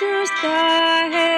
answers thy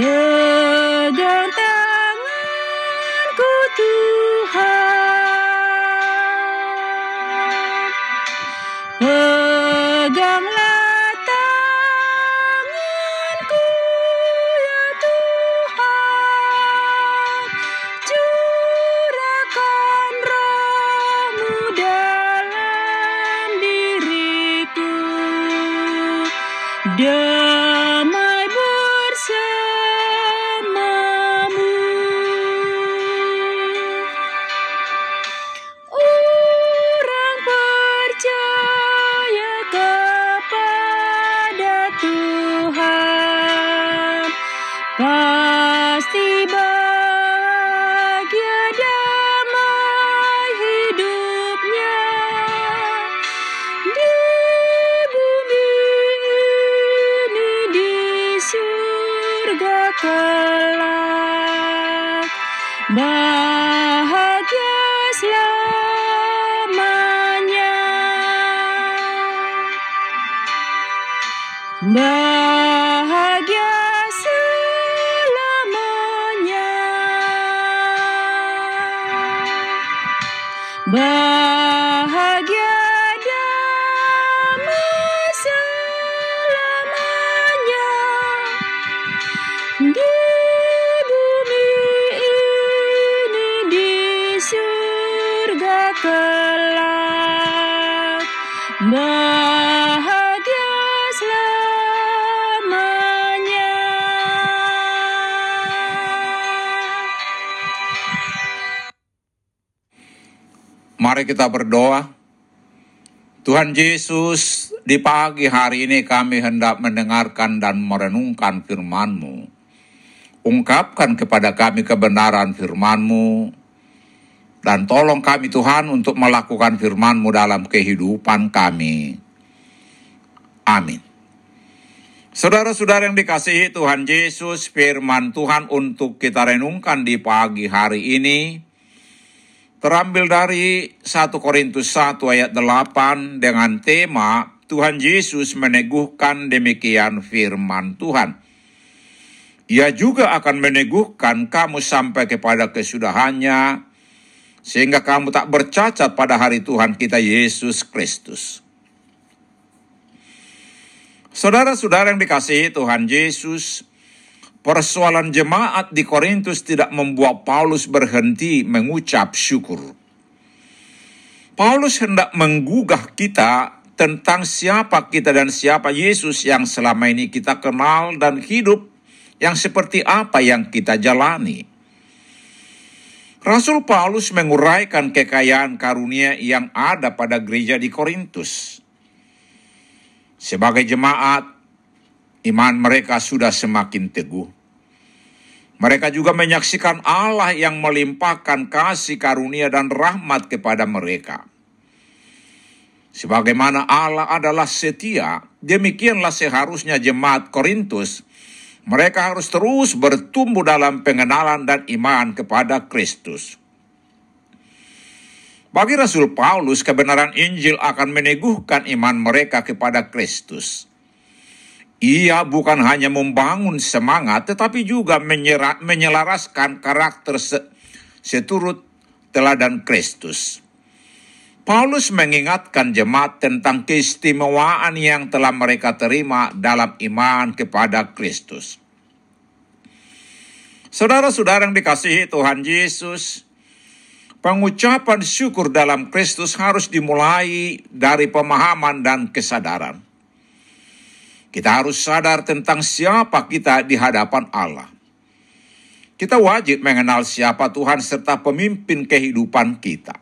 Pegang tanganku Tuhan. Peganglah tanganku ya Tuhan. Curahkan rohmu dalam diriku bahagia selamanya. Bahagia damai selamanya. Mari kita berdoa. Tuhan Yesus, di pagi hari ini kami hendak mendengarkan dan merenungkan firman-Mu. Ungkapkan kepada kami kebenaran firman-Mu, dan tolong kami Tuhan untuk melakukan firman-Mu dalam kehidupan kami. Amin. Saudara-saudara yang dikasihi Tuhan Yesus, firman Tuhan untuk kita renungkan di pagi hari ini, terambil dari 1 Korintus 1 ayat 8 dengan tema Tuhan Yesus meneguhkan demikian firman Tuhan. Ia juga akan meneguhkan kamu sampai kepada kesudahannya, sehingga kamu tak bercacat pada hari Tuhan kita Yesus Kristus. Saudara-saudara yang dikasihi Tuhan Yesus, persoalan jemaat di Korintus tidak membuat Paulus berhenti mengucap syukur. Paulus hendak menggugah kita tentang siapa kita dan siapa Yesus yang selama ini kita kenal dan hidup yang seperti apa yang kita jalani. Rasul Paulus menguraikan kekayaan karunia yang ada pada gereja di Korintus. Sebagai jemaat, iman mereka sudah semakin teguh. Mereka juga menyaksikan Allah yang melimpahkan kasih karunia dan rahmat kepada mereka. Sebagaimana Allah adalah setia, demikianlah seharusnya jemaat Korintus. Mereka harus terus bertumbuh dalam pengenalan dan iman kepada Kristus. Bagi Rasul Paulus, kebenaran Injil akan meneguhkan iman mereka kepada Kristus. Ia bukan hanya membangun semangat, tetapi juga menyera- menyelaraskan karakter se- seturut teladan Kristus. Paulus mengingatkan jemaat tentang keistimewaan yang telah mereka terima dalam iman kepada Kristus. Saudara-saudara yang dikasihi Tuhan Yesus, pengucapan syukur dalam Kristus harus dimulai dari pemahaman dan kesadaran. Kita harus sadar tentang siapa kita di hadapan Allah. Kita wajib mengenal siapa Tuhan serta pemimpin kehidupan kita.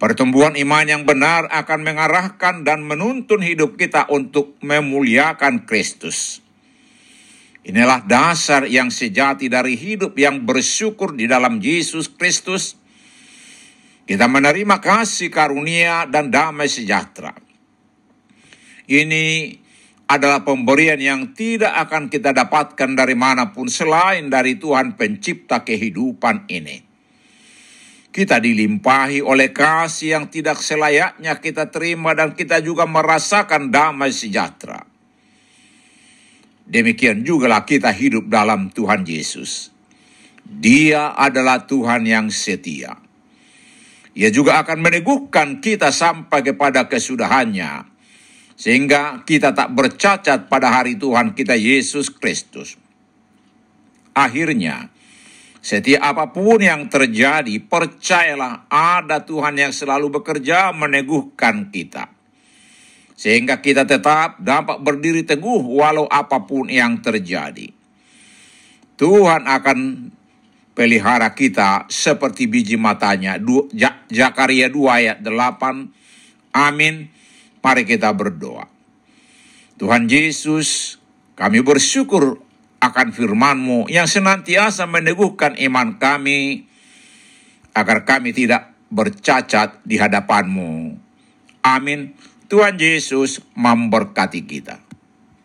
Pertumbuhan iman yang benar akan mengarahkan dan menuntun hidup kita untuk memuliakan Kristus. Inilah dasar yang sejati dari hidup yang bersyukur di dalam Yesus Kristus. Kita menerima kasih karunia dan damai sejahtera. Ini adalah pemberian yang tidak akan kita dapatkan dari mana pun selain dari Tuhan pencipta kehidupan ini. Kita dilimpahi oleh kasih yang tidak selayaknya kita terima dan kita juga merasakan damai sejahtera. Demikian jugalah kita hidup dalam Tuhan Yesus. Dia adalah Tuhan yang setia. Ia juga akan meneguhkan kita sampai kepada kesudahannya, sehingga kita tak bercacat pada hari Tuhan kita Yesus Kristus. Akhirnya, setiap apa pun yang terjadi, percayalah ada Tuhan yang selalu bekerja meneguhkan kita. Sehingga kita tetap dapat berdiri teguh walau apa pun yang terjadi. Tuhan akan pelihara kita seperti biji matanya. Du- Ja- Zakaria 2 ayat 8. Amin. Mari kita berdoa. Tuhan Yesus, kami bersyukur akan firman-Mu yang senantiasa meneguhkan iman kami agar kami tidak bercacat di hadapan-Mu. Amin. Tuhan Yesus memberkati kita.